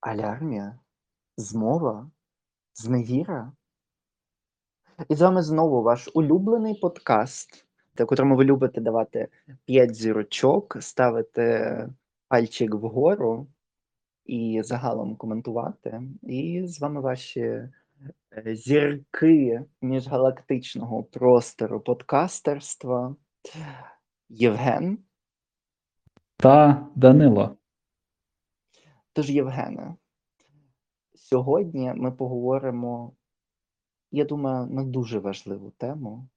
Алярмія? Змова? Зневіра? І з вами знову ваш улюблений подкаст, в котрому ви любите давати 5 зірочок, ставити пальчик вгору і загалом коментувати. І з вами ваші е, зірки міжгалактичного простору подкастерства Євген. Та Данило. Тож, Євгене, сьогодні ми поговоримо, я думаю, на дуже важливу тему.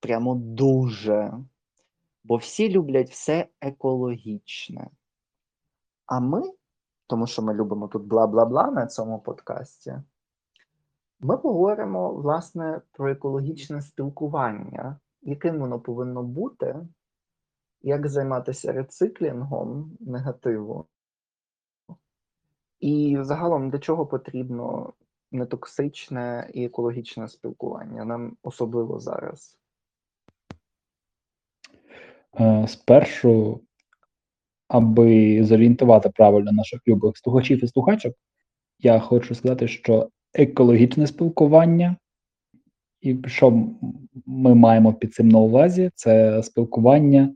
Прямо дуже. Бо всі люблять все екологічне. А ми, тому що ми любимо тут бла-бла-бла на цьому подкасті, ми поговоримо, власне, про екологічне спілкування, яким воно повинно бути, як займатися рециклінгом негативу. І загалом для чого потрібно нетоксичне і екологічне спілкування? Нам особливо зараз. Е, Спершу, аби зорієнтувати правильно наших любих слухачів і слухачок, я хочу сказати, що екологічне спілкування, і що ми маємо під цим на увазі, це спілкування,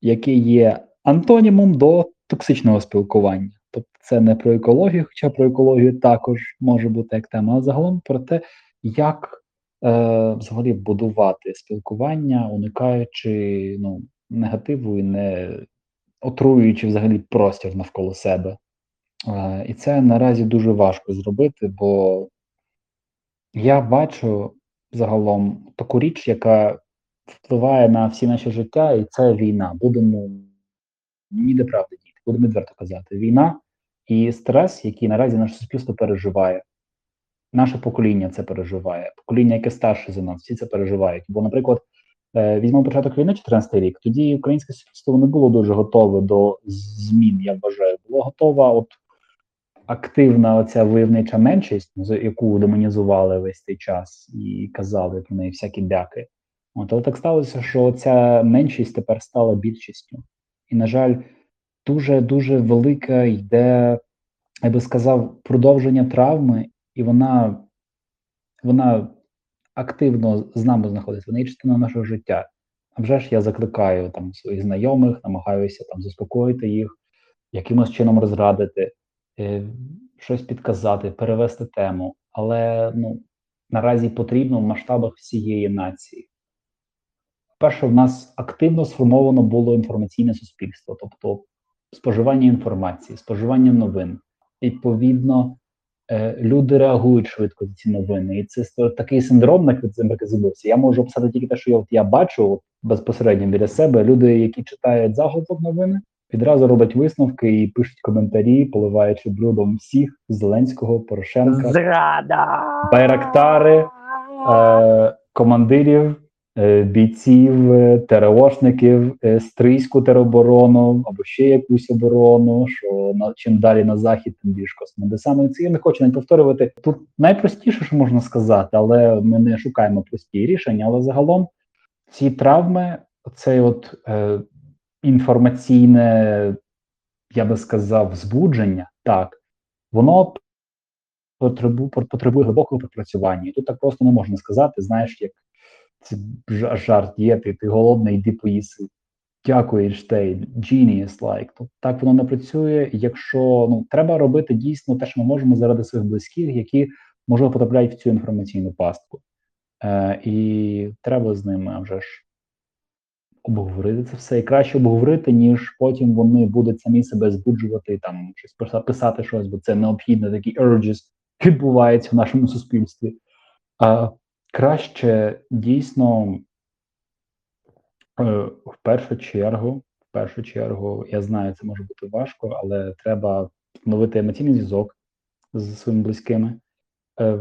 яке є антонімом до токсичного спілкування. Це не про екологію, хоча про екологію також може бути як тема, а загалом про те, як е, взагалі будувати спілкування, уникаючи ну, негативу і не отруюючи взагалі простір навколо себе. Е, і це наразі дуже важко зробити, бо я бачу загалом таку річ, яка впливає на всі наше життя, і це війна. Будемо ніде правди діти, будемо відверто казати. Війна і стрес, який наразі наше суспільство переживає. Наше покоління це переживає, покоління, яке старше за нас, всі це переживають. Бо, наприклад, е, візьмемо початок війни, 14 рік, тоді українське суспільство не було дуже готове до змін, я вважаю. Було готова от активна оця войовнича меншість, яку демонізували весь цей час і казали про неї всякі дяки. От, але так сталося, що ця меншість тепер стала більшістю. І, на жаль, дуже дуже велика йде, я би сказав, продовження травми, і вона вона активно з нами знаходиться, вона є частина нашого життя. А вже ж я закликаю там своїх знайомих, намагаюся там заспокоїти їх, якимось чином розрадити, е, щось підказати, перевести тему. Але ну, наразі потрібно в масштабах всієї нації. Перше, в нас активно сформовано було інформаційне суспільство, тобто споживання інформації, споживання новин. Відповідно, е, люди реагують швидко на ці новини. І це такий синдром на з'явився. Я можу описати тільки те, що я, от, я бачу безпосередньо біля себе. Люди, які читають заголовок новини, відразу роблять висновки і пишуть коментарі, поливаючи блюдом всіх Зеленського, Порошенка, Зрада! Байрактари, е, командирів. Е, бійців, е, ТРОшників, е, стрийську тероборону або ще якусь оборону, що на чим далі на захід, тим більш космодесами. Це я не хочу навіть повторювати. Тут найпростіше, що можна сказати, але ми не шукаємо прості рішення. Але загалом ці травми, цей от е, інформаційне, я би сказав, збудження, так, воно потребує потребує глибокого пропрацювання. І тут так просто не можна сказати, знаєш, як це жарт є, ти, ти голодний, йди поїси. Дякую, Ейнштейн, genius like. Тобто так воно не працює. Якщо ну треба робити дійсно те, що ми можемо заради своїх близьких, які можливо потрапляють в цю інформаційну пастку. Е, І треба з ними вже ж обговорити це все. І краще обговорити, ніж потім вони будуть самі себе збуджувати, там щось писати щось, бо це необхідно, такі urges відбуваються в нашому суспільстві. А краще дійсно е, в першу чергу, в першу чергу, я знаю, це може бути важко, але треба встановити емоційний зв'язок з своїми близькими, е,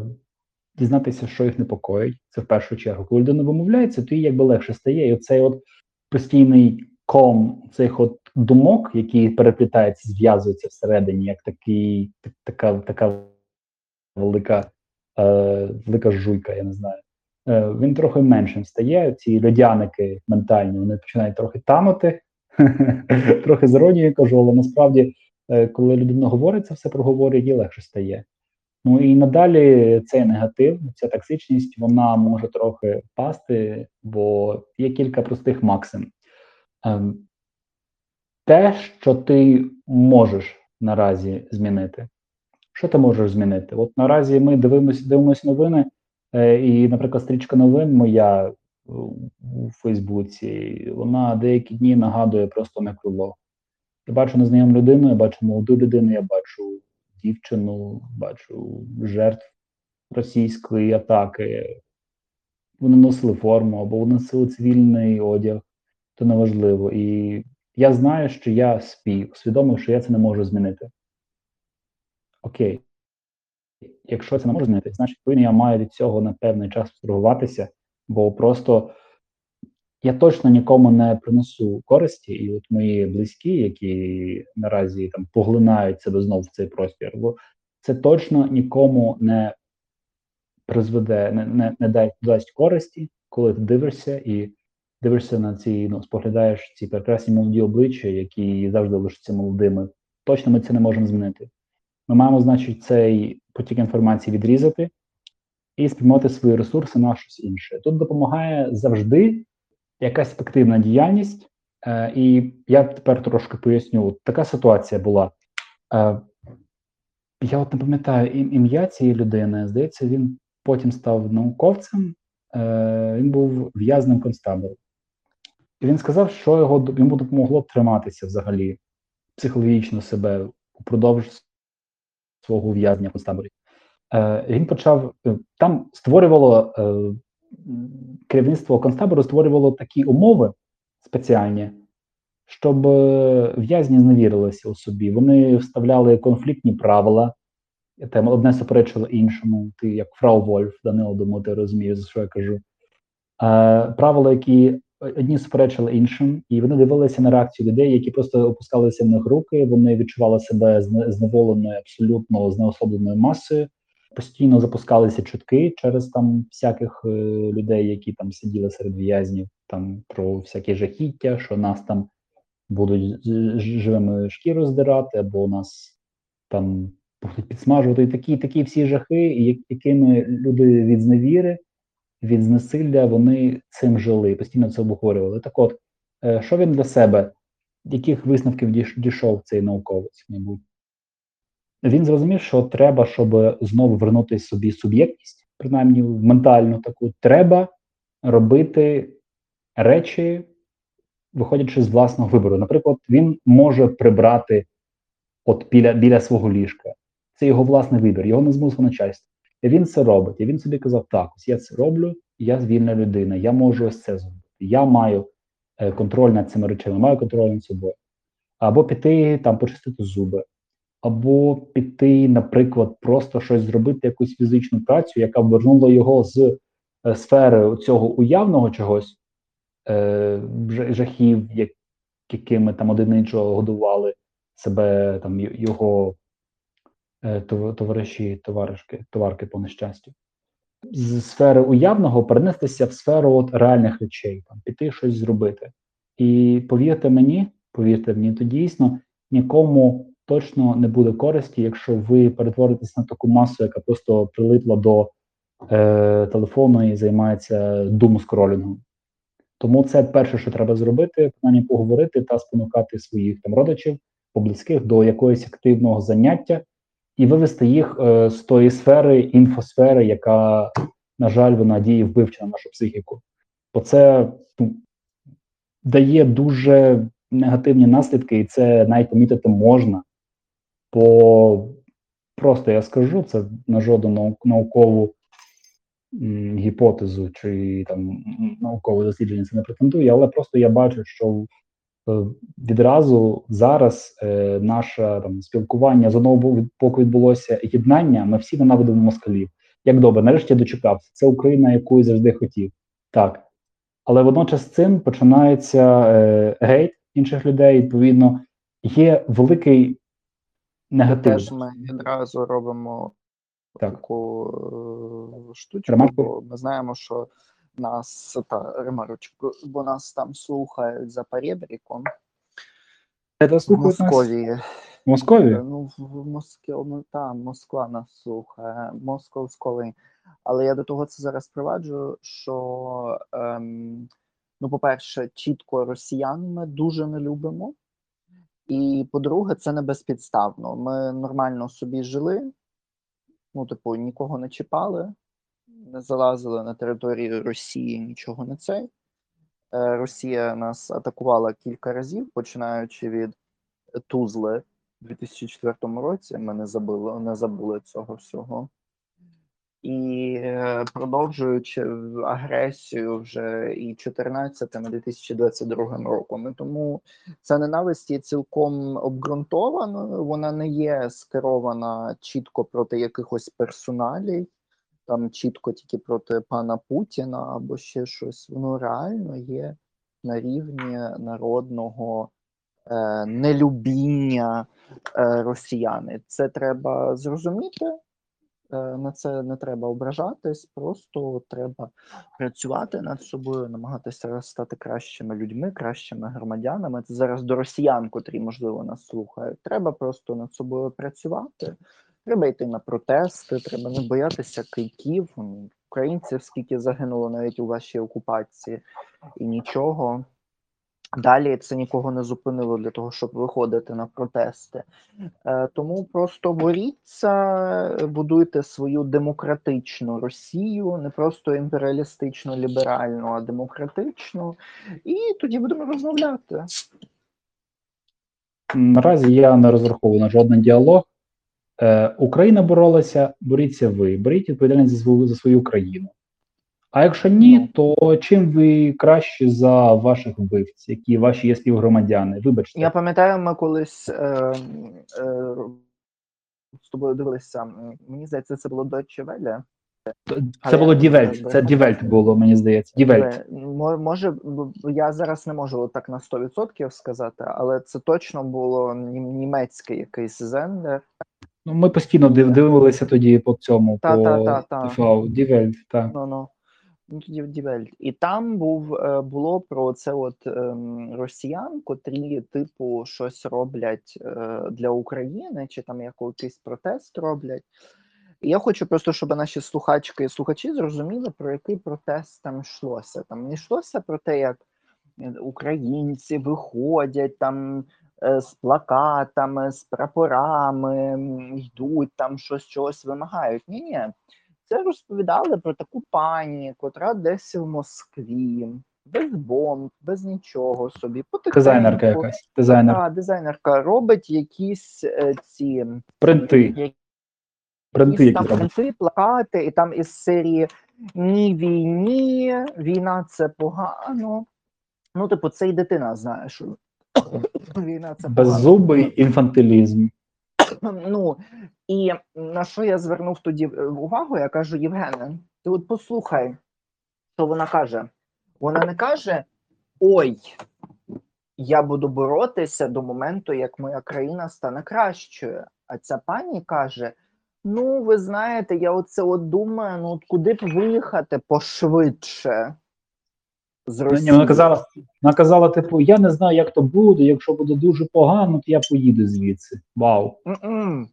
дізнатися, що їх непокоїть. Це в першу чергу. Коли людина вимовляється, то їй якби легше стає. І оцей от постійний ком цих от думок, які переплітаються, зв'язуються всередині, як такий, така, така велика. Е, велика жуйка, я не знаю. Е, Він трохи меншим стає. Ці льодяники ментальні вони починають трохи танути, трохи з іронією кажу, але насправді е, коли людина говорить це все проговорює, їй легше стає. Ну і надалі цей негатив, ця токсичність, вона може трохи впасти, бо є кілька простих максим. Ем, те, що ти можеш наразі змінити. Що ти можеш змінити? От наразі ми дивимося дивимося новини, е, і, наприклад, стрічка новин моя е, у Фейсбуці, вона деякі дні нагадує просто некролог. Я бачу незнайому людину, я бачу молоду людину, я бачу дівчину, бачу жертв російської атаки. Вони носили форму або вони носили цивільний одяг, то неважливо. І я знаю, що я спів, усвідомив, що я це не можу змінити. Окей. Якщо це не можу змінити, значить повинен я маю від цього на певний час абстрагуватися, бо просто я точно нікому не принесу користі, і от мої близькі, які наразі там поглинають себе знов в цей простір, бо це точно нікому не призведе, не, не, не дасть, дасть користі, коли ти дивишся і дивишся на ці, ну, споглядаєш ці прекрасні молоді обличчя, які завжди лишаться молодими. Точно ми це не можемо змінити. Ми маємо, значить, цей потік інформації відрізати і спрямувати свої ресурси на щось інше. Тут допомагає завжди якась ефективна діяльність, е, і я тепер трошки поясню. Така ситуація була. Е, я от не пам'ятаю ім'я цієї людини. Здається, він потім став науковцем. Е, він був в'язнем концтабору. І він сказав, що його йому допомогло триматися взагалі психологічно себе упродовж свого ув'язнення в. Е, він почав е, там створювало е, керівництво концтабору створювало такі умови спеціальні, щоб в'язні зневірилися у собі. Вони вставляли конфліктні правила, там одне суперечило іншому. Ти як фрау Вольф, Данило, думаю, ти розумієш, за що я кажу. Е, правила, які одні суперечили іншим, і вони дивилися на реакцію людей, які просто опускалися в них руки, вони відчували себе зне- зневоленою, абсолютно знеособленою масою. Постійно запускалися чутки через там всяких е, людей, які там сиділи серед в'язнів, там про всякі жахіття, що нас там будуть живими шкіру здирати, або нас там будуть підсмажувати. І такі, такі всі жахи, якими люди від зневіри, від знесилля вони цим жили, постійно це обговорювали. Так от, е, що він для себе, яких висновків дійшов цей науковець, мабуть? Він зрозумів, що треба, щоб знову вернути собі суб'єктність, принаймні ментальну таку, треба робити речі, виходячи з власного вибору. Наприклад, він може прибрати от біля, біля свого ліжка. Це його власний вибір, його не змусило начальство. Він це робить. І він собі казав: так, ось я це роблю, я вільна людина, я можу ось це зробити. Я маю е, контроль над цими речами, маю контроль над собою. Або піти там почистити зуби, або піти, наприклад, просто щось зробити, якусь фізичну працю, яка вернула його з е, сфери цього уявного чогось, е, жахів, як, якими там один іншого годували себе, там його товариші, товаришки, товарки по нещастю. З сфери уявного перенестися в сферу от реальних речей, там, піти щось зробити. І повірте мені, повірте мені, то дійсно нікому точно не буде користі, якщо ви перетворитесь на таку масу, яка просто прилипла до е, телефону і займається думскролінгом. Тому це перше, що треба зробити, принаймні поговорити та спонукати своїх там родичів, поблизьких до якогось активного заняття і вивести їх е, з тої сфери, інфосфери, яка, на жаль, вона діє вбивче на нашу психіку. Бо це ну, дає дуже негативні наслідки, і це навіть помітити можна. Бо просто я скажу, це на жодну наукову гіпотезу чи там наукове дослідження це не претендує, але просто я бачу, що відразу зараз е, наше там спілкування з одного боку відбулося єднання. Ми всі ненавидимо москалів. Як добре, нарешті я дочекався. Це Україна, яку я завжди хотів. Так. Але водночас з цим починається е, гейт інших людей. Відповідно, є великий негатив. Теж ми відразу робимо Так. таку е, штучку, Ремарку? бо ми знаємо, що нас та ремарочку, бо нас там слухають за перебріком слухають нас. Московії. В Москові? Е, Ну, в, Москві, ну, та, Москва нас слухає, Moscow's calling. Але я до того це зараз приваджу, що, ем, ну, по-перше, чітко росіян ми дуже не любимо. І по-друге, це не безпідставно. Ми нормально собі жили, ну, типу, нікого не чіпали, не залазили на територію Росії, нічого не цей. Е, Росія нас атакувала кілька разів, починаючи від Тузли у 2004 році. Ми не забули, не забули цього всього. І е, продовжуючи агресію вже і 14-м, і 2022 роком. Тому ця ненависть є цілком обґрунтованою. Вона не є скерована чітко проти якихось персоналій, там чітко тільки проти пана Путіна або ще щось. Воно реально є на рівні народного е, нелюбіння е, росіяни. Це треба зрозуміти. Е, На це не треба ображатись, просто треба працювати над собою, намагатися стати кращими людьми, кращими громадянами. Це зараз до росіян, котрі можливо нас слухають. Треба просто над собою працювати. Треба йти на протести, треба не боятися кийків. Українців скільки загинуло навіть у вашій окупації, і нічого. Далі це нікого не зупинило для того, щоб виходити на протести. Е, тому просто боріться, будуйте свою демократичну Росію, не просто імперіалістичну, ліберальну, а демократичну, і тоді будемо розмовляти. Наразі я не розраховую на жоден діалог. Е, Україна боролася, боріться ви, беріть відповідальність за свою за свою країну. А якщо ні, то чим ви кращі за ваших вбивців, які ваші є співгромадяни? Вибачте, Я пам'ятаю, ми колись е, е, з тобою дивилися. Мені здається, це було Deutsche Welle. це але було Die Welt. Це Die Welt було, мені здається. Die Welt. Може, б- я зараз не можу так на 100% сказати, але це точно було німецький якийсь Sender. Ну, ми постійно див, дивилися тоді по цьому, Та, по та, та. Die Welt, так. Ну, ну. Ну, тоді Die Welt. І там був е, було про це от ем, росіян, котрі, типу, щось роблять е, для України, чи там якийсь протест роблять. І я хочу просто, щоб наші слухачки і слухачі зрозуміли, про який протест там йшлося. Там не йшлося про те, як е, українці виходять там е, з плакатами, з прапорами, йдуть там щось, чогось вимагають. Ні, ні. Це розповідали про таку пані, котра десь в Москві, без бомб, без нічого собі. потихеньку. Дизайнерка якась. Дизайнер. Та, дизайнерка робить якісь е, ці Принти. Принти, які там принти, плакати, і там із серії Ні війні, війна це погано. Ну, типу, це і дитина знає, що війна це. Беззубий інфантилізм. Ну і на що я звернув тоді е, увагу? Я кажу, Євгене, ти от послухай, що вона каже. Вона не каже: Ой, я буду боротися до моменту, як моя країна стане кращою. А ця пані каже: Ну, ви знаєте, я оце от думаю, ну от куди б виїхати пошвидше з Ні, Вона казала, вона казала, типу, я не знаю, як то буде. Якщо буде дуже погано, то я поїду звідси. Вау. М-м.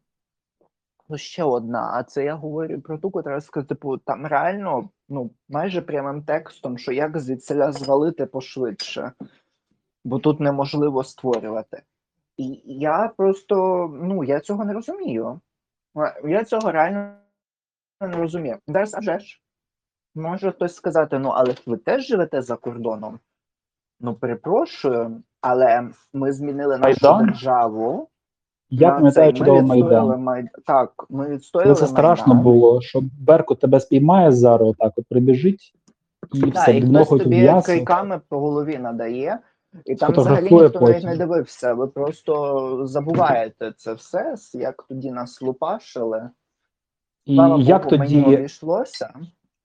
Ну, ще одна. А це я говорю про ту, котра сказати, типу, там реально, ну, майже прямим текстом, що як звідсиля звалити пошвидше, бо тут неможливо створювати. І я просто, ну, я цього не розумію. Я цього реально не розумію. Зараз а вже ж. Може хтось сказати, ну, але ви теж живете за кордоном? Ну, перепрошую, але ми змінили нашу Майдан? державу. Я пам'ятаю чудово Майдан. Майд- Так, ми відстояли це страшно Майдан. було, що Беркут тебе спіймає зараз, отак от прибіжить, і Так, все, і хтось тобі м'ясо. кийками по голові надає, і там взагалі ніхто навіть не дивився. Ви просто забуваєте це все, як тоді нас лупашили. І Слава як Богу, мені тоді обійшлося.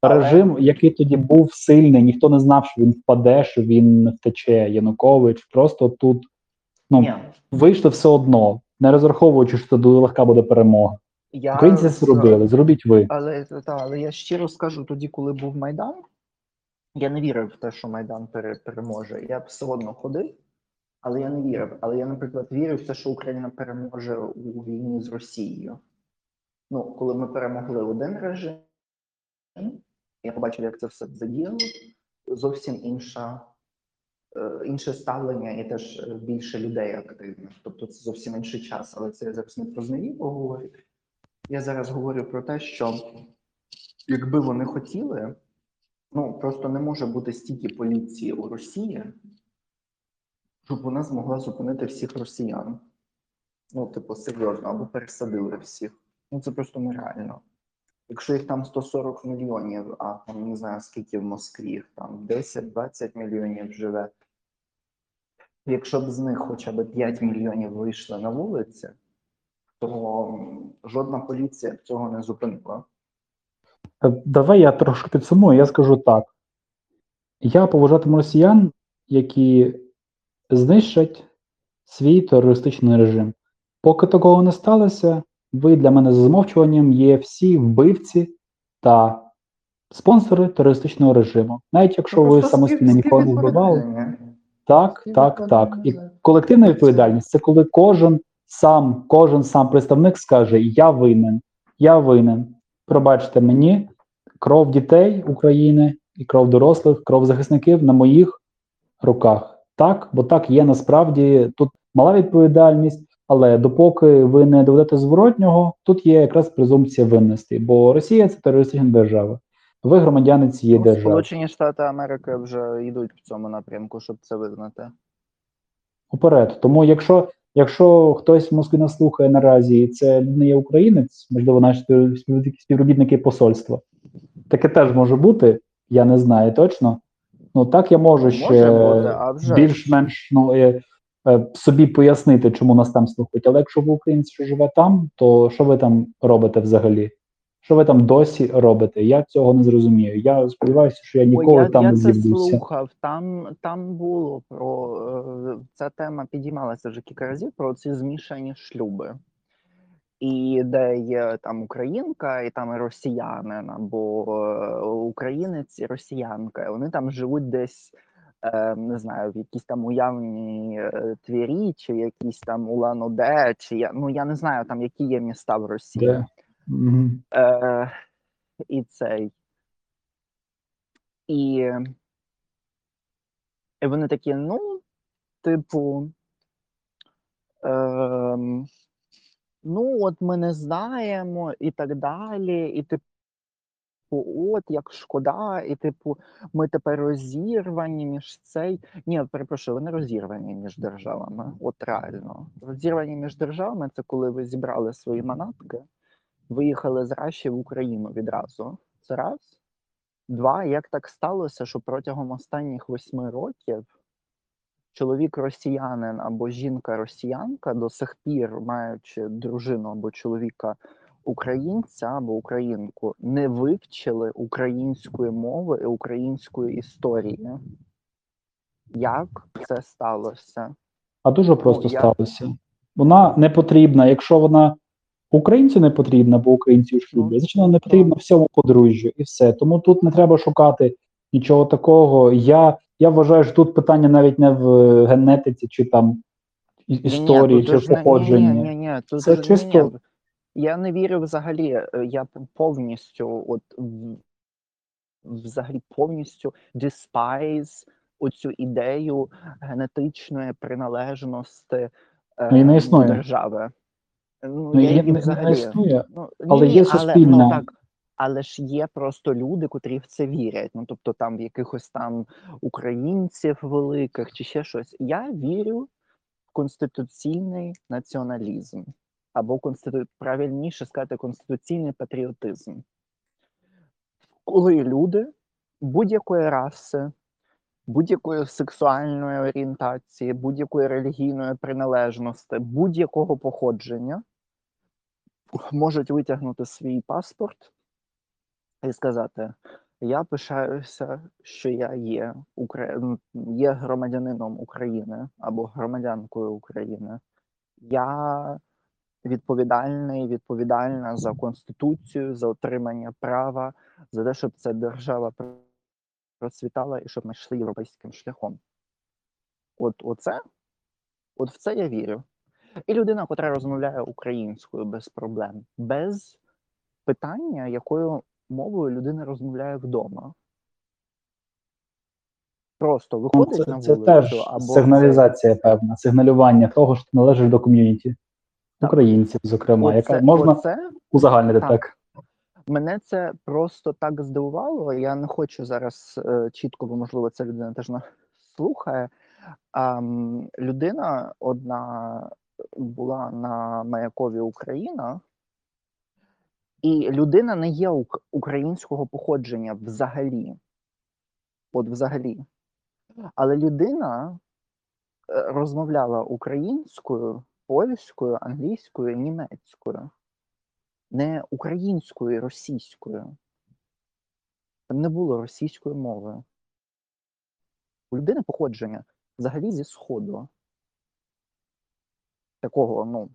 Режим, який тоді був сильний, ніхто не знав, що він впаде, що він втече. Янукович. Просто тут ну, Ні, вийшли все одно, не розраховуючи, що це дуже легка буде перемога. я Українці це зробили, зробіть ви. Але, та, але я щиро скажу, тоді, коли був Майдан, я не вірив в те, що Майдан пере, переможе. Я б все одно ходив, Але я не вірив. Але я, наприклад, вірив в те, що Україна переможе у війні з Росією. Ну, коли ми перемогли один режим, я побачив, як це все задіяло. Зовсім інша, е, інше ставлення і теж е, більше людей активних. Тобто це зовсім інший час. Але це я зараз не про зневіру говорю. Я зараз говорю про те, що якби вони хотіли, ну просто не може бути стільки поліції у Росії, щоб вона змогла зупинити всіх росіян. Ну, типу, серйозно, або пересадили всіх. Ну це просто нереально. Якщо їх там 140 мільйонів, а там не знаю скільки в Москві, їх там 10-20 мільйонів живе. Якщо б з них хоча б 5 мільйонів вийшли на вулиці, то жодна поліція цього не зупинила. Давай я трошки підсумую, я скажу так. Я поважатиму росіян, які знищать свій терористичний режим. Поки такого не сталося, ви для мене за замовчуванням є всі вбивці та спонсори терористичного режиму. Навіть якщо Ну, ви самостійно нікого не вбивали. Так, так, так. І колективна відповідальність це коли кожен сам, кожен сам представник скаже: Я винен, я винен. Пробачте мені, кров дітей України і кров дорослих, кров захисників на моїх руках. Так, бо так є насправді тут мала відповідальність, але допоки ви не доведете зворотнього, тут є якраз презумпція винності, бо Росія це терористична держава. Ви громадяни цієї Ну, держави. Сполучені Штати Америки вже йдуть в цьому напрямку, щоб це визнати. Уперед. Тому, якщо, якщо хтось в Москві нас слухає наразі, і це не є українець, можливо, наші співробітники посольства, таке теж може бути, я не знаю точно. Ну так я можу Може ще більш-менш ну, е, собі пояснити, чому нас там слухають. Але якщо ви українець, що живе там, то що ви там робите взагалі? Що ви там досі робите? Я цього не зрозумію. Я сподіваюся, що я ніколи я, там я не це з'явлюся. слухав. Там, там було про е, ця тема підіймалася вже кілька разів про ці змішані шлюби. І де є там українка, і там і росіянин, або е, українець і росіянка. Вони там живуть десь, е, не знаю, в якійсь там уявній е, Твері, чи якісь там Улан-Удэ, чи я ну я не знаю там, які є міста в Росії. Де? Мгм. Е, і цей. І, і вони такі, ну, типу. Ем, ну, от ми не знаємо, і так далі. І, типу, от як шкода, і, типу, ми тепер розірвані між цей. Ні, перепрошую, вони розірвані між державами. От реально. Розірвані між державами це коли ви зібрали свої манатки виїхали з Раші в Україну відразу. Це раз. Два, як так сталося, що протягом останніх восьми років чоловік росіянин або жінка росіянка до сих пір, маючи дружину або чоловіка українця або українку, не вивчили української мови і української історії. Як це сталося? А дуже просто я- сталося. Вона не потрібна. Якщо вона українцю не потрібна, бо українці шлюбі, Ну, значить вона не потрібна всьому подружжю і все. Тому тут не треба шукати нічого такого. Я, я вважаю, що тут питання навіть не в е, генетиці чи там історії, тут чи ж не- походженні. Ні, ні, ні, тут Це ж- ні, чисто- ні. Я не вірю взагалі. е, Я повністю, от взагалі повністю despise оцю ідею генетичної приналежності і не е, існує. держави. Ну, Ну, я є- її не- не існує. Ну, але ні, є ні, але, ну, так, але ж є просто люди, котрі в це вірять. Ну, тобто там якихось там українців великих чи ще щось. Я вірю в конституційний націоналізм, або конститу... правильніше сказати, конституційний патріотизм. Коли люди будь-якої раси, будь-якої сексуальної орієнтації, будь-якої релігійної приналежності, будь-якого походження можуть витягнути свій паспорт і сказати: Я пишаюся, що я є, Укра... є громадянином України або громадянкою України. Я відповідальний, відповідальна за конституцію, за отримання права, за те, щоб ця держава процвітала і щоб ми йшли європейським шляхом. От оце От в це я вірю. І людина, котра розмовляє українською без проблем, без питання, якою мовою людина розмовляє вдома. Просто Ну, виходить на це, це теж або це- сигналізація певна, сигналювання того, що ти належиш до ком'юніті. Українців, зокрема, яка Оце- можна оце узагальнити так. так. Мене це просто так здивувало. Я не хочу зараз е, чітко, бо можливо ця людина теж нас слухає. А, людина одна була на Маякові Україна, і людина не є українського походження взагалі. От взагалі. Але людина е, розмовляла українською, польською, англійською, німецькою не українською російською. Там не було російської мови. У людини походження взагалі зі Сходу. Такого, ну,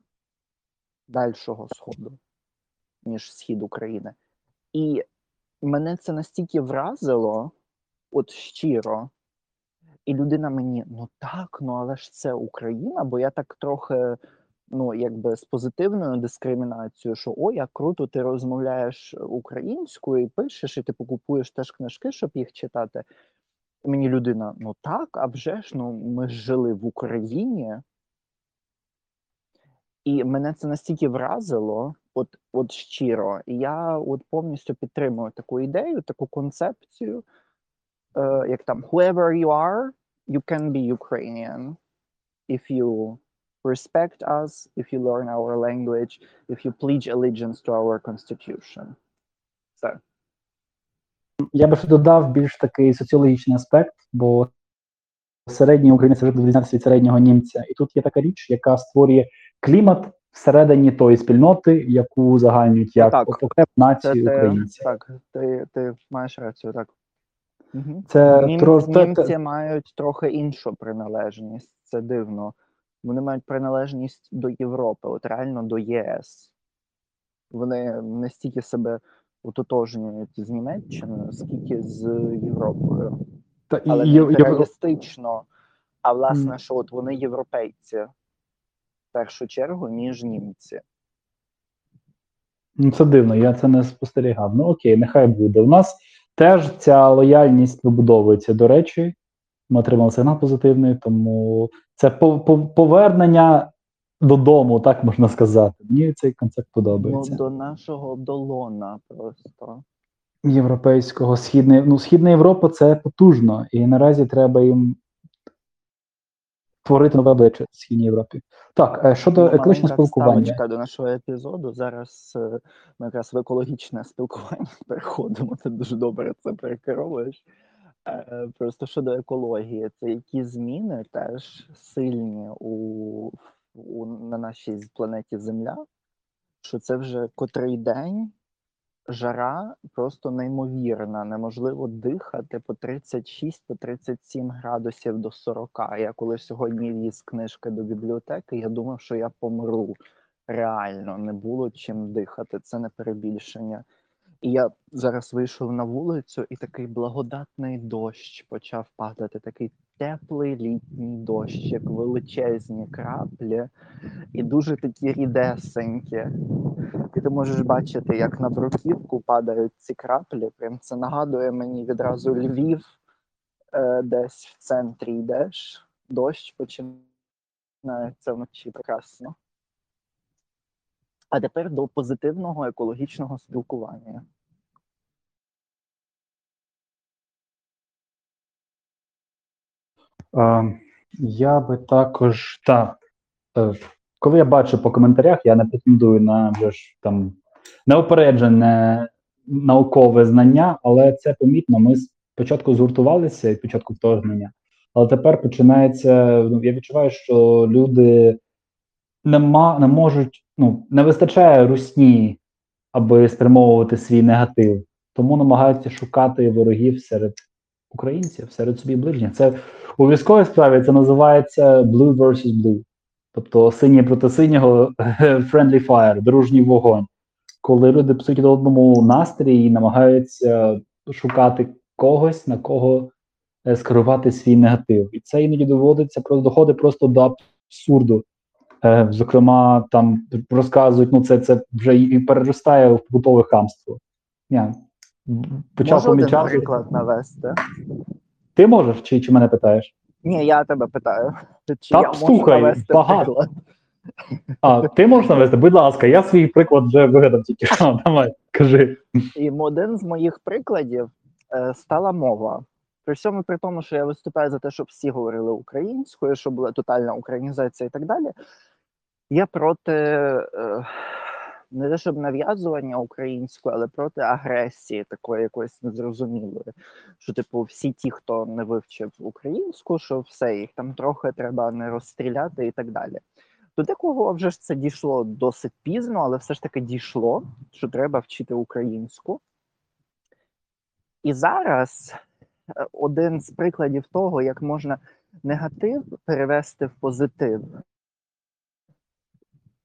дальшого Сходу, ніж схід України. І мене це настільки вразило, от щиро. І людина мені, ну так, ну але ж це Україна, бо я так трохи ну, якби з позитивною дискримінацією, що о, як круто, ти розмовляєш українською і пишеш, і ти покупуєш теж книжки, щоб їх читати. І мені людина: ну так, а вже ж ну ми жили в Україні. І мене це настільки вразило, от, от щиро. І я от повністю підтримую таку ідею, таку концепцію, е, як там whoever you are, you can be Ukrainian if you respect us, if you learn our language, if you pledge allegiance to our constitution. Все. Я би додав більш такий соціологічний аспект, бо середній українець завжди відрізняється від середнього німця. І тут є така річ, яка створює клімат всередині тої спільноти, яку загальнюють як окрему націю українців. так, ти, ти маєш рацію, так. Угу. Це Німці, тро- те- те- німці мають трохи іншу приналежність. Це дивно. Вони мають приналежність до Європи, от реально до ЄС. Вони не стільки себе ототожнюють з Німеччиною, скільки з Європою. та- Але і- не і- А власне, що от вони європейці в першу чергу, ніж німці. Ну, це дивно, я це не спостерігав. Ну окей, нехай буде. У нас теж ця лояльність вибудовується. До речі, ми отримали сигнал позитивний, тому це по- по- повернення додому, так можна сказати. Мені цей концепт Ну, подобається. до нашого долона просто. Європейського, східної, ну, Східна Європа це потужно, і наразі треба їм творити нове обличчя в Східній Європі. Так, е, щодо екологічного спілкування. до нашого епізоду. Зараз е, ми якраз в екологічне спілкування переходимо. Ти дуже добре це перекеровуєш. Е, Просто щодо екології, це які зміни теж сильні у, у на нашій планеті Земля, що це вже котрий день жара просто неймовірна. Неможливо дихати по 36 по 37 градусів до 40. Я коли сьогодні віз книжки до бібліотеки, я думав, що я помру. Реально не було чим дихати. Це не перебільшення. І я зараз вийшов на вулицю, і такий благодатний дощ почав падати. Такий теплий літній дощ, як величезні краплі, і дуже такі рідесенькі. І ти можеш бачити, як на бруківку падають ці краплі. Прям це нагадує мені відразу Львів, е, десь в центрі йдеш, дощ починається вночі прекрасно. А тепер до позитивного екологічного спілкування. Я би також так. Е, коли я бачу по коментарях, я не претендую на вже ж там неопереджене наукове знання, але це помітно. Ми спочатку згуртувалися від початку вторгнення, але тепер починається. Ну, я відчуваю, що люди нема, не можуть, ну не вистачає русні, аби спрямовувати свій негатив, тому намагаються шукати ворогів серед українців, серед собі ближніх. Це у військовій справі це називається blue versus blue. Тобто синій проти синього friendly fire, дружній вогонь. Коли люди псують до одному настрій і намагаються шукати когось, на кого е, скерувати свій негатив. І це іноді доводиться доходить просто до абсурду. Е, зокрема, там розказують, ну це, це вже і переростає в побутове хамство. Я почав Можу один помічати. приклад навести? Ти можеш чи, чи мене питаєш? Ні, я тебе питаю. Чи Та я можу слухай, навести багато. приклад? А, ти можеш навести? Будь ласка, я свій приклад вже вигадав тільки що. Давай, кажи. І один з моїх прикладів е, стала мова. При всьому при тому, що я виступаю за те, щоб всі говорили українською, щоб була тотальна українізація і так далі. Я проти е, не те, щоб нав'язування української, але проти агресії такої якоїсь незрозумілої. Що, типу, всі ті, хто не вивчив українську, що все їх там трохи треба не розстріляти і так далі. До декого вже ж це дійшло досить пізно, але все ж таки дійшло, що треба вчити українську. І зараз е, один з прикладів того, як можна негатив перевести в позитив.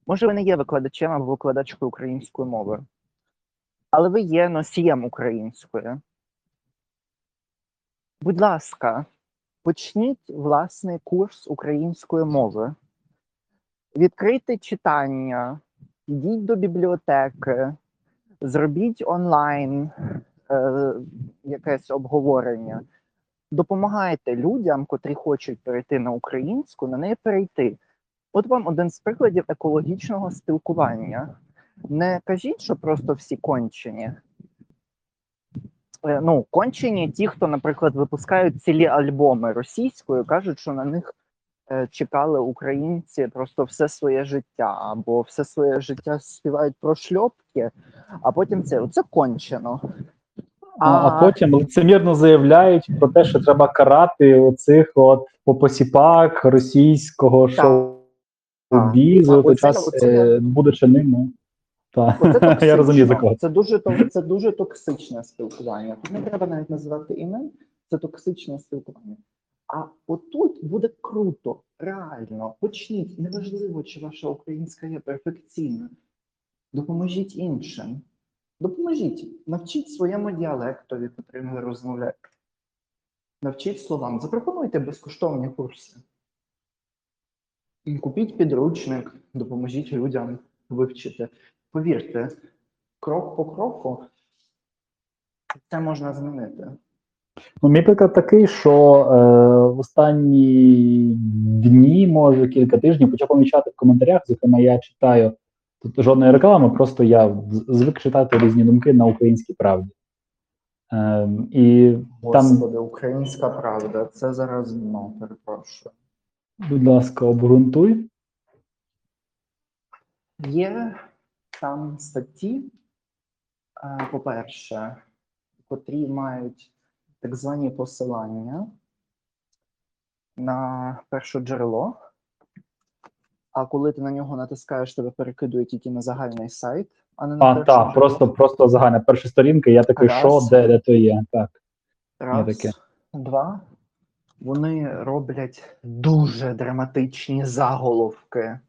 Може, ви не є викладачем або викладачкою української мови, але ви є носієм української. Будь ласка, почніть власний курс української мови. Відкрийте читання, йдіть до бібліотеки, зробіть онлайн е, якесь обговорення. Допомагайте людям, котрі хочуть перейти на українську, на неї перейти. От вам один з прикладів екологічного спілкування. Не кажіть, що просто всі кончені. Е, Ну, кончені ті, хто, наприклад, випускають цілі альбоми російською, кажуть, що на них е, чекали українці просто все своє життя, або все своє життя співають про шльопки, а потім це це кончено. А, а потім лицемірно заявляють про те, що треба карати оцих от попосіпак російського шоу-бізу, Так. той час, оце- е, будучи ним. ну, та. Оце Я розумію, за кого. Це дуже це дуже токсичне спілкування. Тут не треба навіть називати імен, це токсичне спілкування. А отут буде круто, реально. Почніть. Неважливо, чи ваша українська є перфекційна. Допоможіть іншим. Допоможіть, навчіть своєму діалектові, котрим ви розмовляєте. Навчіть словам, запропонуйте безкоштовні курси. Купіть підручник, допоможіть людям вивчити. Повірте, крок по кроку це можна змінити. Ну, мій приклад такий, що е, в останні дні, може кілька тижнів, почав помічати в коментарях. Зокрема, я читаю тут жодної реклами, просто я звик читати різні думки на українській правді. Е, і Там- Господи, українська правда. Це зараз ну, перепрошую. Будь ласка, обґрунтуй. Є там статті, е, по-перше, котрі мають так звані посилання на перше джерело. А коли ти на нього натискаєш, тебе перекидує тільки на загальний сайт, а не на А, так, просто, просто загальна перша сторінка, я такий, Раз. що, де, де то є. Так. Раз, два. Вони роблять дуже драматичні заголовки.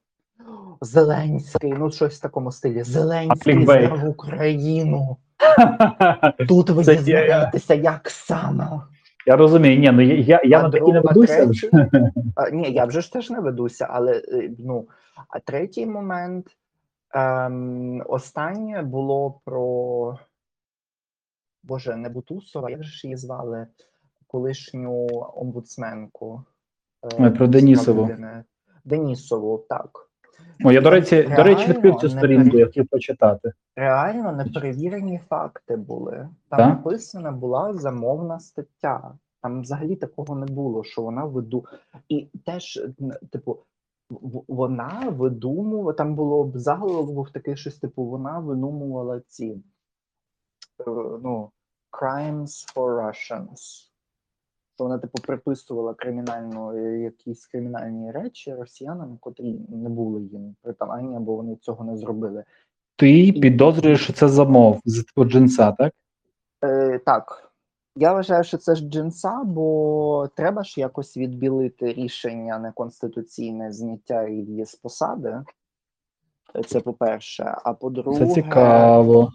Зеленський, ну щось в такому стилі. Зеленський здав Україну. Тут ви Це дізнаєтеся, як саме. Я розумію, ні, ну я, я, А на такі не ведуся третій- А, ні, я вже ж теж не ведуся, але е, ну. А третій момент. Ем, останнє було про. Боже, не Бутусова, як же ж її звали? Колишню омбудсменку. Ой, про Денісову. Денісову, так. О, я, до речі, до речі, відкрив цю сторінку, я хотів почитати. Реально неперевірені факти були. Там Так? написана була замовна стаття. Там взагалі такого не було, що вона виду. І теж, типу, вона видумувала, там було б заголовок був такий щось, типу, вона видумувала ці е, ну, crimes for Russians. Що вона, типу, приписувала кримінальну е, якісь кримінальні речі росіянам, котрі не були їм притаманні, або вони цього не зробили. Ти підозрюєш, що це замов з типу джинса, так? Е, так, я вважаю, що це ж джинса, бо треба ж якось відбілити рішення неконституційне зняття її з посади. Це по-перше. А по-друге, Це цікаво.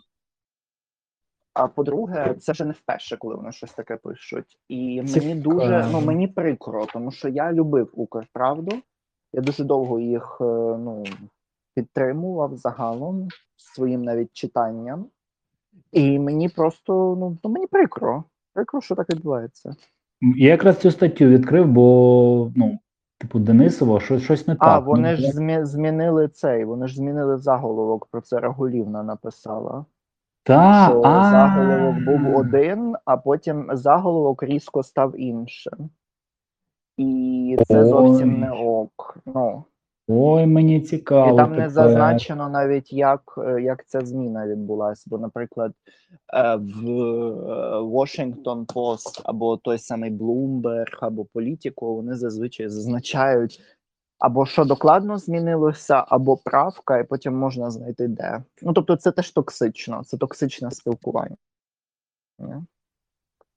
А по-друге, це вже не вперше, коли вони щось таке пишуть. І мені дуже ну мені прикро, тому що я любив Укрправду. Я дуже довго їх е, ну, підтримував загалом своїм навіть читанням. І мені просто ну, ну мені прикро. Прикро, що так відбувається. Я якраз цю статтю відкрив, бо ну, типу, Денисово, щось, щось не А, так. вони Ну, ж змі- змінили цей, вони ж змінили заголовок, про це Рагулівна написала. Та, що а, заголовок був один, а потім заголовок різко став іншим. І це зовсім не ок. Ну, Ой, мені цікаво. і там не зазначено навіть, як, як ця зміна відбулася. Бо, наприклад, е, в е, Washington Post або той самий Bloomberg, або Politico, вони зазвичай зазначають або що докладно змінилося, або правка, і потім можна знайти де. Ну, тобто, це теж токсично, це токсичне спілкування.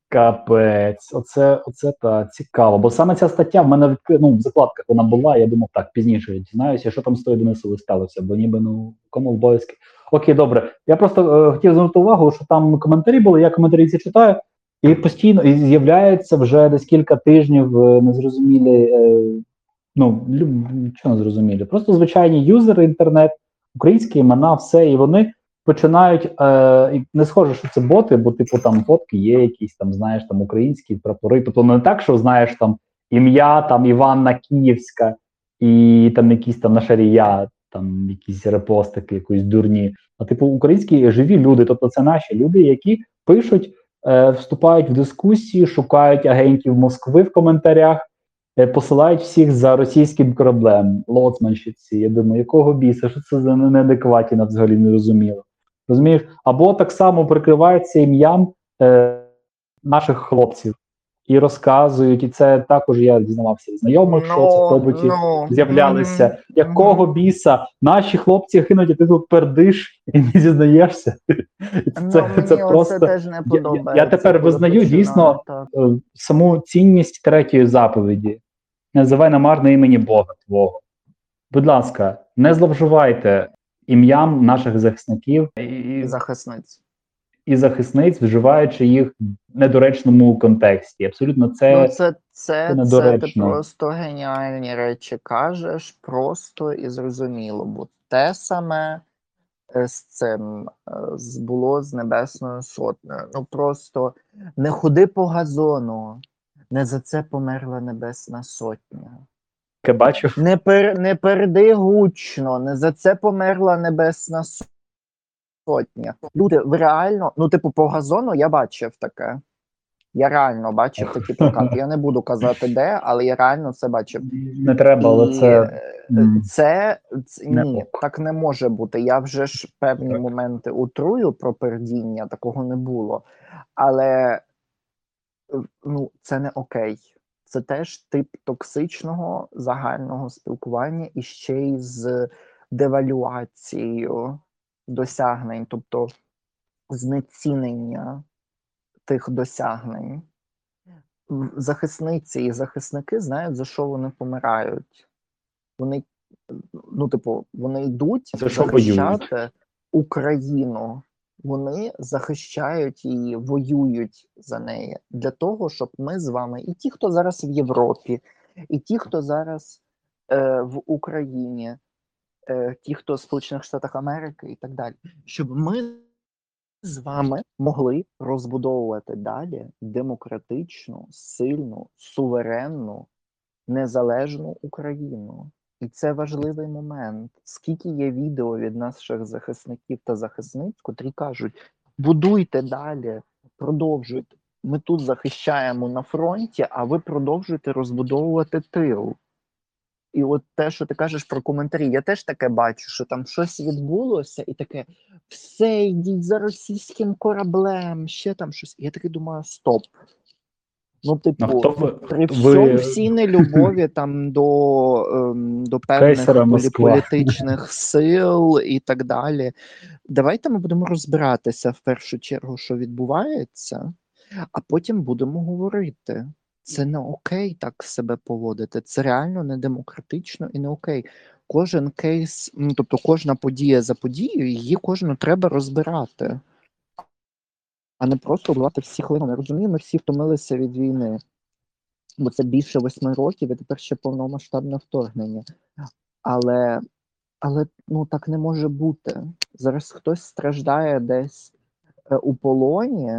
Капець, оце, оце та цікаво. Бо саме ця стаття в мене відкри... ну, в закладках вона була. Я думав, так пізніше дізнаюся, що там з тою Денисовою сталося, бо ніби ну кому обов'язки. Окей, добре. Я просто е, хотів звернути увагу, що там коментарі були. Я коментарі ці читаю, і постійно і з'являється вже десь кілька тижнів е, незрозумілі. Е, ну лю- що незрозумілі, просто звичайні юзери інтернет, українські імена, все, і вони починають е, не схоже, що це боти, бо типу там фотки є якісь там, знаєш, там українські прапори. Тобто не так, що знаєш там ім'я там Іванна Київська і там якісь там нашарія, там якісь репостики, якоїсь дурні. А типу українські живі люди, тобто це наші люди, які пишуть, е, вступають в дискусії, шукають агентів Москви в коментарях. Е, Посилають всіх за російським кораблем, лоцманщиці. Я думаю, якого біса, що це за неадекватіна взагалі не розуміло. Розумієш? Або так само прикривається ім'ям е, наших хлопців і розказують, і це також я дізнавався знайомих, що це в побуті ну, з'являлися. мгм, Якого біса наші хлопці гинуть, а ти тут пердиш і не зізнаєшся. І Ну, Це, мені це просто теж не подобається. я тепер визнаю, дійсно, так. е, саму цінність третьої заповіді. Називай намарне імені Бога Твого. Будь ласка, не зловживайте ім'ям наших захисників і, і, захисниць. І захисниць, вживаючи їх в недоречному контексті. Абсолютно це, ну, це, це, це це, ти просто геніальні речі кажеш, просто і зрозуміло. Бо те саме е, з цим е, було з Небесною Сотнею. Ну просто не ходи по газону, не за це померла Небесна Сотня. таке бачив. Не, пер, не переди гучно, не за це померла Небесна С- Сотня. Люди, ви реально, ну, типу, по газону я бачив таке. Я реально бачив такі плакати. Я не буду казати де, але я реально це бачив. Не треба, але це е, це, це не ні, ок. так не може бути. Я вже ж певні Так. моменти утрую про пердіння, такого не було. Але е, ну, це не окей. Це теж тип токсичного загального спілкування і ще й з девалюацією досягнень, тобто знецінення тих досягнень. Захисниці і захисники знають, за що вони помирають. Вони, ну, типу, вони йдуть За що захищати Україну. Вони захищають її, воюють за неї для того, щоб ми з вами, і ті, хто зараз в Європі, і ті, хто зараз е, в Україні, ті, хто в Сполучених Штатах Америки, і так далі, щоб ми з вами могли розбудовувати далі демократичну, сильну, суверенну, незалежну Україну. І це важливий момент. Скільки є відео від наших захисників та захисниць, котрі кажуть: будуйте далі, продовжуйте. Ми тут захищаємо на фронті, а ви продовжуєте розбудовувати тил. І от те, що ти кажеш про коментарі, я теж таке бачу, що там щось відбулося, і таке все, йдіть за російським кораблем, ще там щось. Я таки думаю, стоп. Ну, типу, Ну, хто ви, при ви- всьому всій нелюбові там до, ем, до певних політичних сил і так далі. Давайте ми будемо розбиратися в першу чергу, що відбувається, а потім будемо говорити. Це не окей так себе поводити. Це реально не демократично і не окей. Кожен кейс, ну тобто кожна подія за подією, її кожну треба розбирати, а не просто вбивати всі хвилини. Розумію, ми всі втомилися від війни. бо це більше восьми років, і тепер ще повномасштабне вторгнення. Але, але ну так не може бути. Зараз хтось страждає десь е, у полоні,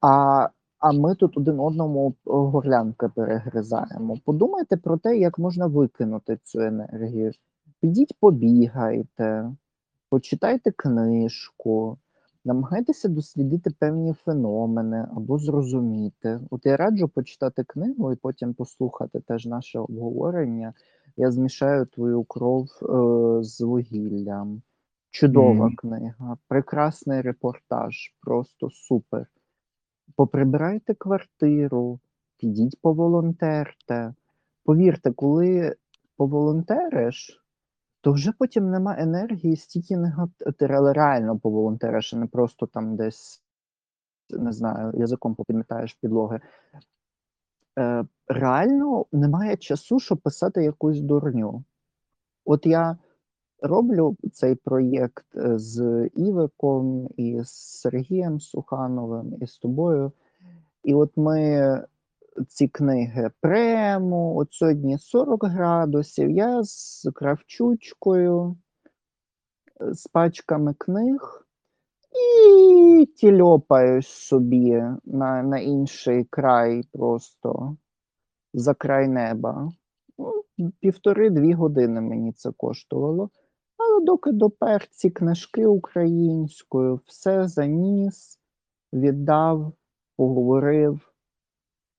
а, а ми тут один одному горлянки перегризаємо. Подумайте про те, як можна викинути цю енергію. Підіть побігайте, почитайте книжку, намагайтеся дослідити певні феномени або зрозуміти. От я раджу почитати книгу і потім послухати теж наше обговорення. Я змішаю твою кров е, з вугіллям. Чудова Мгм. книга, прекрасний репортаж, просто супер. Поприбирайте квартиру, підіть поволонтерте. Повірте, коли поволонтериш, то вже потім нема енергії стільки негативу. Ти реально поволонтериш, а не просто там десь, не знаю, язиком попідмітаєш підлоги. Е, реально немає часу, щоб писати якусь дурню. От я роблю цей проєкт е, з Івиком і з Сергієм Сухановим, і з тобою. І от ми ці книги премо, от сьогодні 40 градусів. Я з кравчучкою, е, з пачками книг і тільопаюсь собі на, на інший край просто за край неба. Ну, Півтори-дві години мені це коштувало. Доки допер ці книжки українською, все заніс, віддав, поговорив.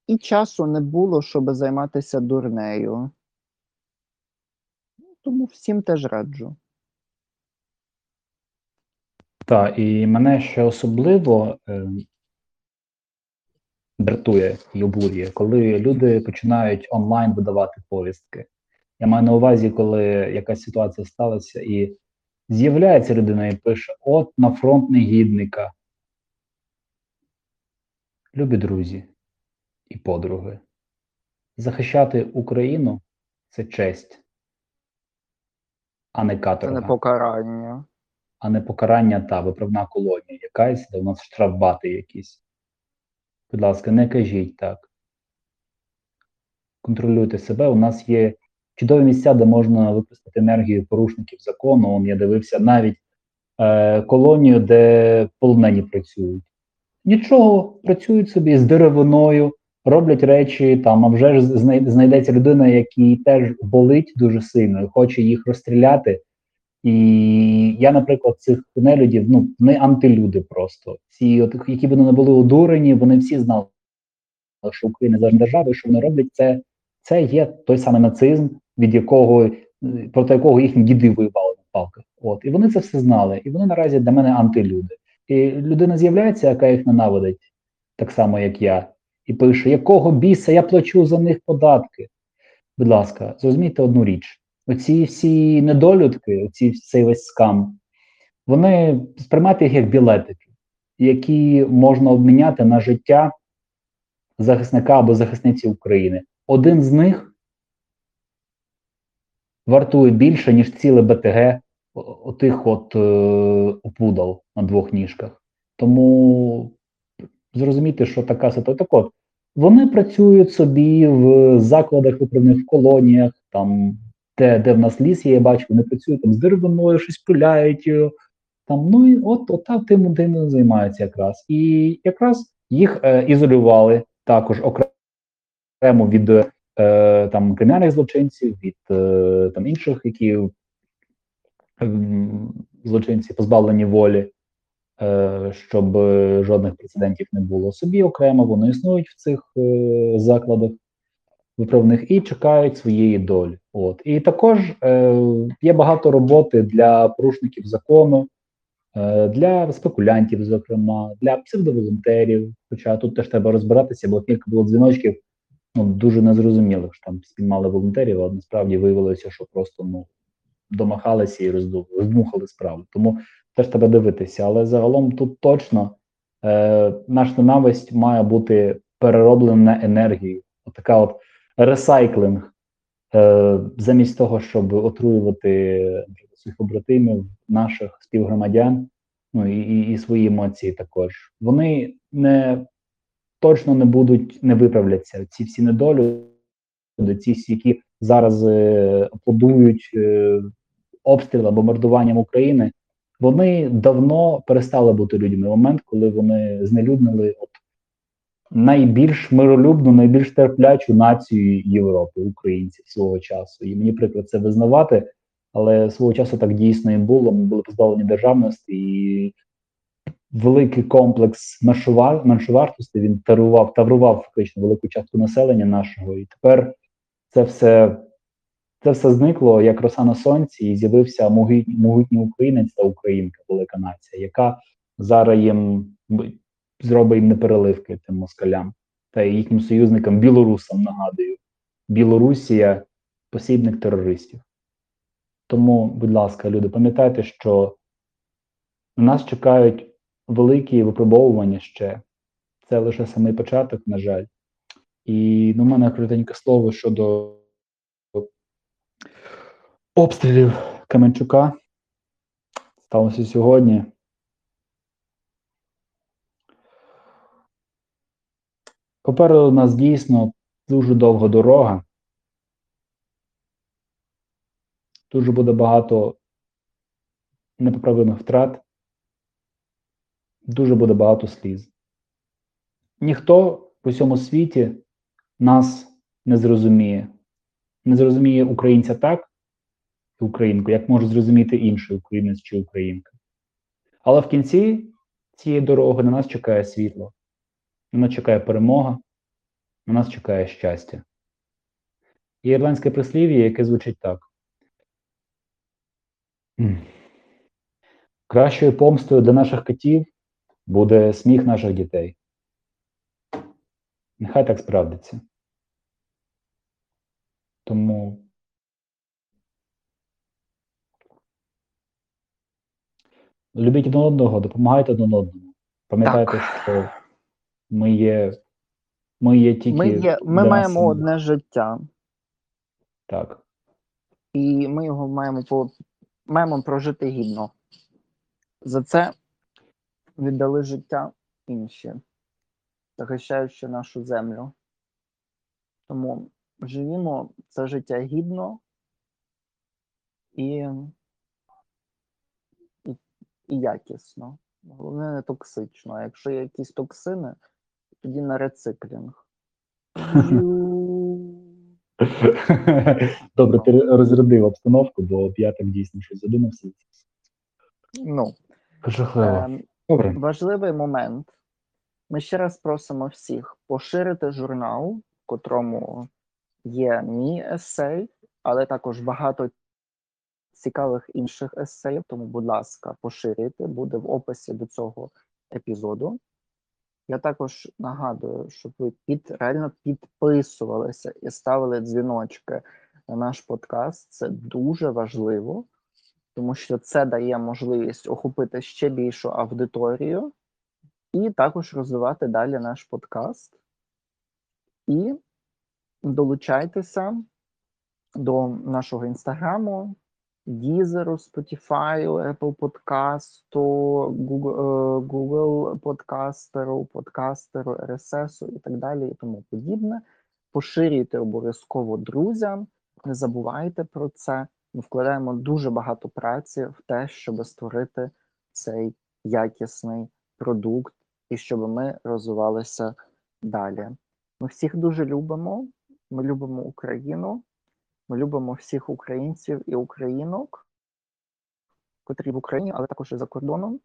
І часу не було, щоб займатися дурнею. Тому всім теж раджу. Так, і мене ще особливо е, дратує і обурює, коли люди починають онлайн видавати повістки. Я маю на увазі, коли якась ситуація сталася, і з'являється людина і пише: От на фронт негідника. Любі друзі і подруги. Захищати Україну це честь, а не Це каторга. не покарання. а не покарання та виправна колонія якась, де у нас штрафбати якісь. Будь ласка, не кажіть так. Контролюйте себе. У нас є чудові місця, де можна використати енергію порушників закону. Он я дивився навіть е, колонію, де полонені працюють. Нічого, працюють собі з деревиною, роблять речі там, а вже ж знайдеться людина, якій теж болить дуже сильно, і хоче їх розстріляти. І я, наприклад, цих нелюдів, ну, вони антилюди просто. Ці, от, які вони не були одурені, вони всі знали, що Україна держава, і що вони роблять, це, це є той самий нацизм, від якого е, проти якого їхні діди воювали на палках. От і вони це все знали. І вони наразі для мене антилюди. І людина з'являється, яка їх ненавидить, так само як я, і пише: якого біса я плачу за них податки? Будь ласка, зрозумійте одну річ: оці всі недолюдки, оці цей весь скам, вони сприймайте їх як білетики, які можна обміняти на життя захисника або захисниці України. Один з них вартує більше, ніж ціле БТГ отих от е, опудал на двох ніжках. Тому зрозуміти, що така ситуація. Так от, вони працюють собі в закладах виправних в колоніях, там, де, де в нас ліс є, я бачу, вони працюють там з деревиною, щось пиляють. е, Там, ну і от, от так тим тим і займаються якраз. І якраз їх е, ізолювали також окремо від е, там кримінальних злочинців, від е, там інших, які злочинці позбавлені волі, е, щоб жодних прецедентів не було. Собі окремо вони існують в цих закладах виправних і чекають своєї долі. От і також е, є багато роботи для порушників закону. Для спекулянтів, зокрема, для псевдоволонтерів. Хоча тут теж треба розбиратися, бо кілька було дзвіночків ну, дуже незрозумілих, що там спіймали волонтерів, а насправді виявилося, що просто ну, домахалися і роздмухали справу. Тому теж треба дивитися. Але загалом тут точно е, наш ненависть має бути перероблена на енергію. Отака от ресайклинг. Е, замість того, щоб отруювати своїх побратимів, наших співгромадян, ну і, і свої емоції також. Вони не точно не будуть, не виправляться. Ці всі недолюди, ці всі, які зараз е, аплодують е, бомбардуванням України, вони давно перестали бути людьми. Момент, коли вони знелюднили от найбільш миролюбну, найбільш терплячу націю Європи, українців свого часу. І мені приклад це визнавати, але свого часу так дійсно і було. Ми були позбавлені державності і великий комплекс меншова- меншовартості він тарував, таврував фактично велику частку населення нашого. І тепер це все. Це все зникло як роса на сонці, і з'явився могутній українець та українка, велика нація, яка зараз їм зробить їм непереливки тим москалям та їхнім союзникам білорусам. Нагадую, Білорусія посібник терористів. Тому, будь ласка, люди, пам'ятайте, що на нас чекають великі випробовування ще. Це лише самий початок, на жаль. І ну, в мене коротеньке слово щодо обстрілів Каменчука. Сталося сьогодні. Попереду у нас дійсно дуже довга дорога. Дуже буде багато непоправимих втрат. Дуже буде багато сліз. Ніхто в усьому світі нас не зрозуміє. Не зрозуміє українця так, українку, як може зрозуміти інший українець чи українка. Але в кінці цієї дороги на нас чекає світло, на нас чекає перемога, на нас чекає щастя. Є ірландське прислів'я, яке звучить так. Кращою помстою для наших котів буде сміх наших дітей. Нехай так справдиться. Тому любіть один одного, допомагайте один одному. Пам'ятайте, Так. що ми є, ми є тільки. Ми, є, ми маємо нас одне життя, Так. і ми його маємо по маємо прожити гідно. За це віддали життя інші, захищаючи нашу землю. Тому живімо це життя гідно і, і, і якісно. Головне, не токсично. А якщо є якісь токсини, тоді на рециклінг. Добре, ти розрядив обстановку, бо я так дійсно щось задумався. Ну, Жахливо. Добре. важливий момент. Ми ще раз просимо всіх поширити журнал, в котрому є мій есей, але також багато цікавих інших есеїв. Тому, будь ласка, поширюйте, буде в описі до цього епізоду. Я також нагадую, щоб ви під реально підписувалися і ставили дзвіночки на наш подкаст. Це дуже важливо, тому що це дає можливість охопити ще більшу аудиторію і також розвивати далі наш подкаст. І долучайтеся до нашого інстаграму, Дізеру, Spotify, Apple Google, е, Google подкастеру, подкастеру, RSS і так далі, і тому подібне. Поширюйте обов'язково друзям, не забувайте про це. Ми вкладаємо дуже багато праці в те, щоб створити цей якісний продукт і щоб ми розвивалися далі. Ми всіх дуже любимо. Ми любимо Україну. Ми любимо всіх українців і українок, котрі в Україні, але також і за кордоном.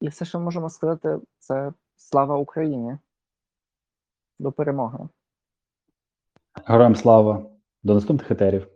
І все, що можемо сказати, це слава Україні. До перемоги. Героям слава. До наступних етерів.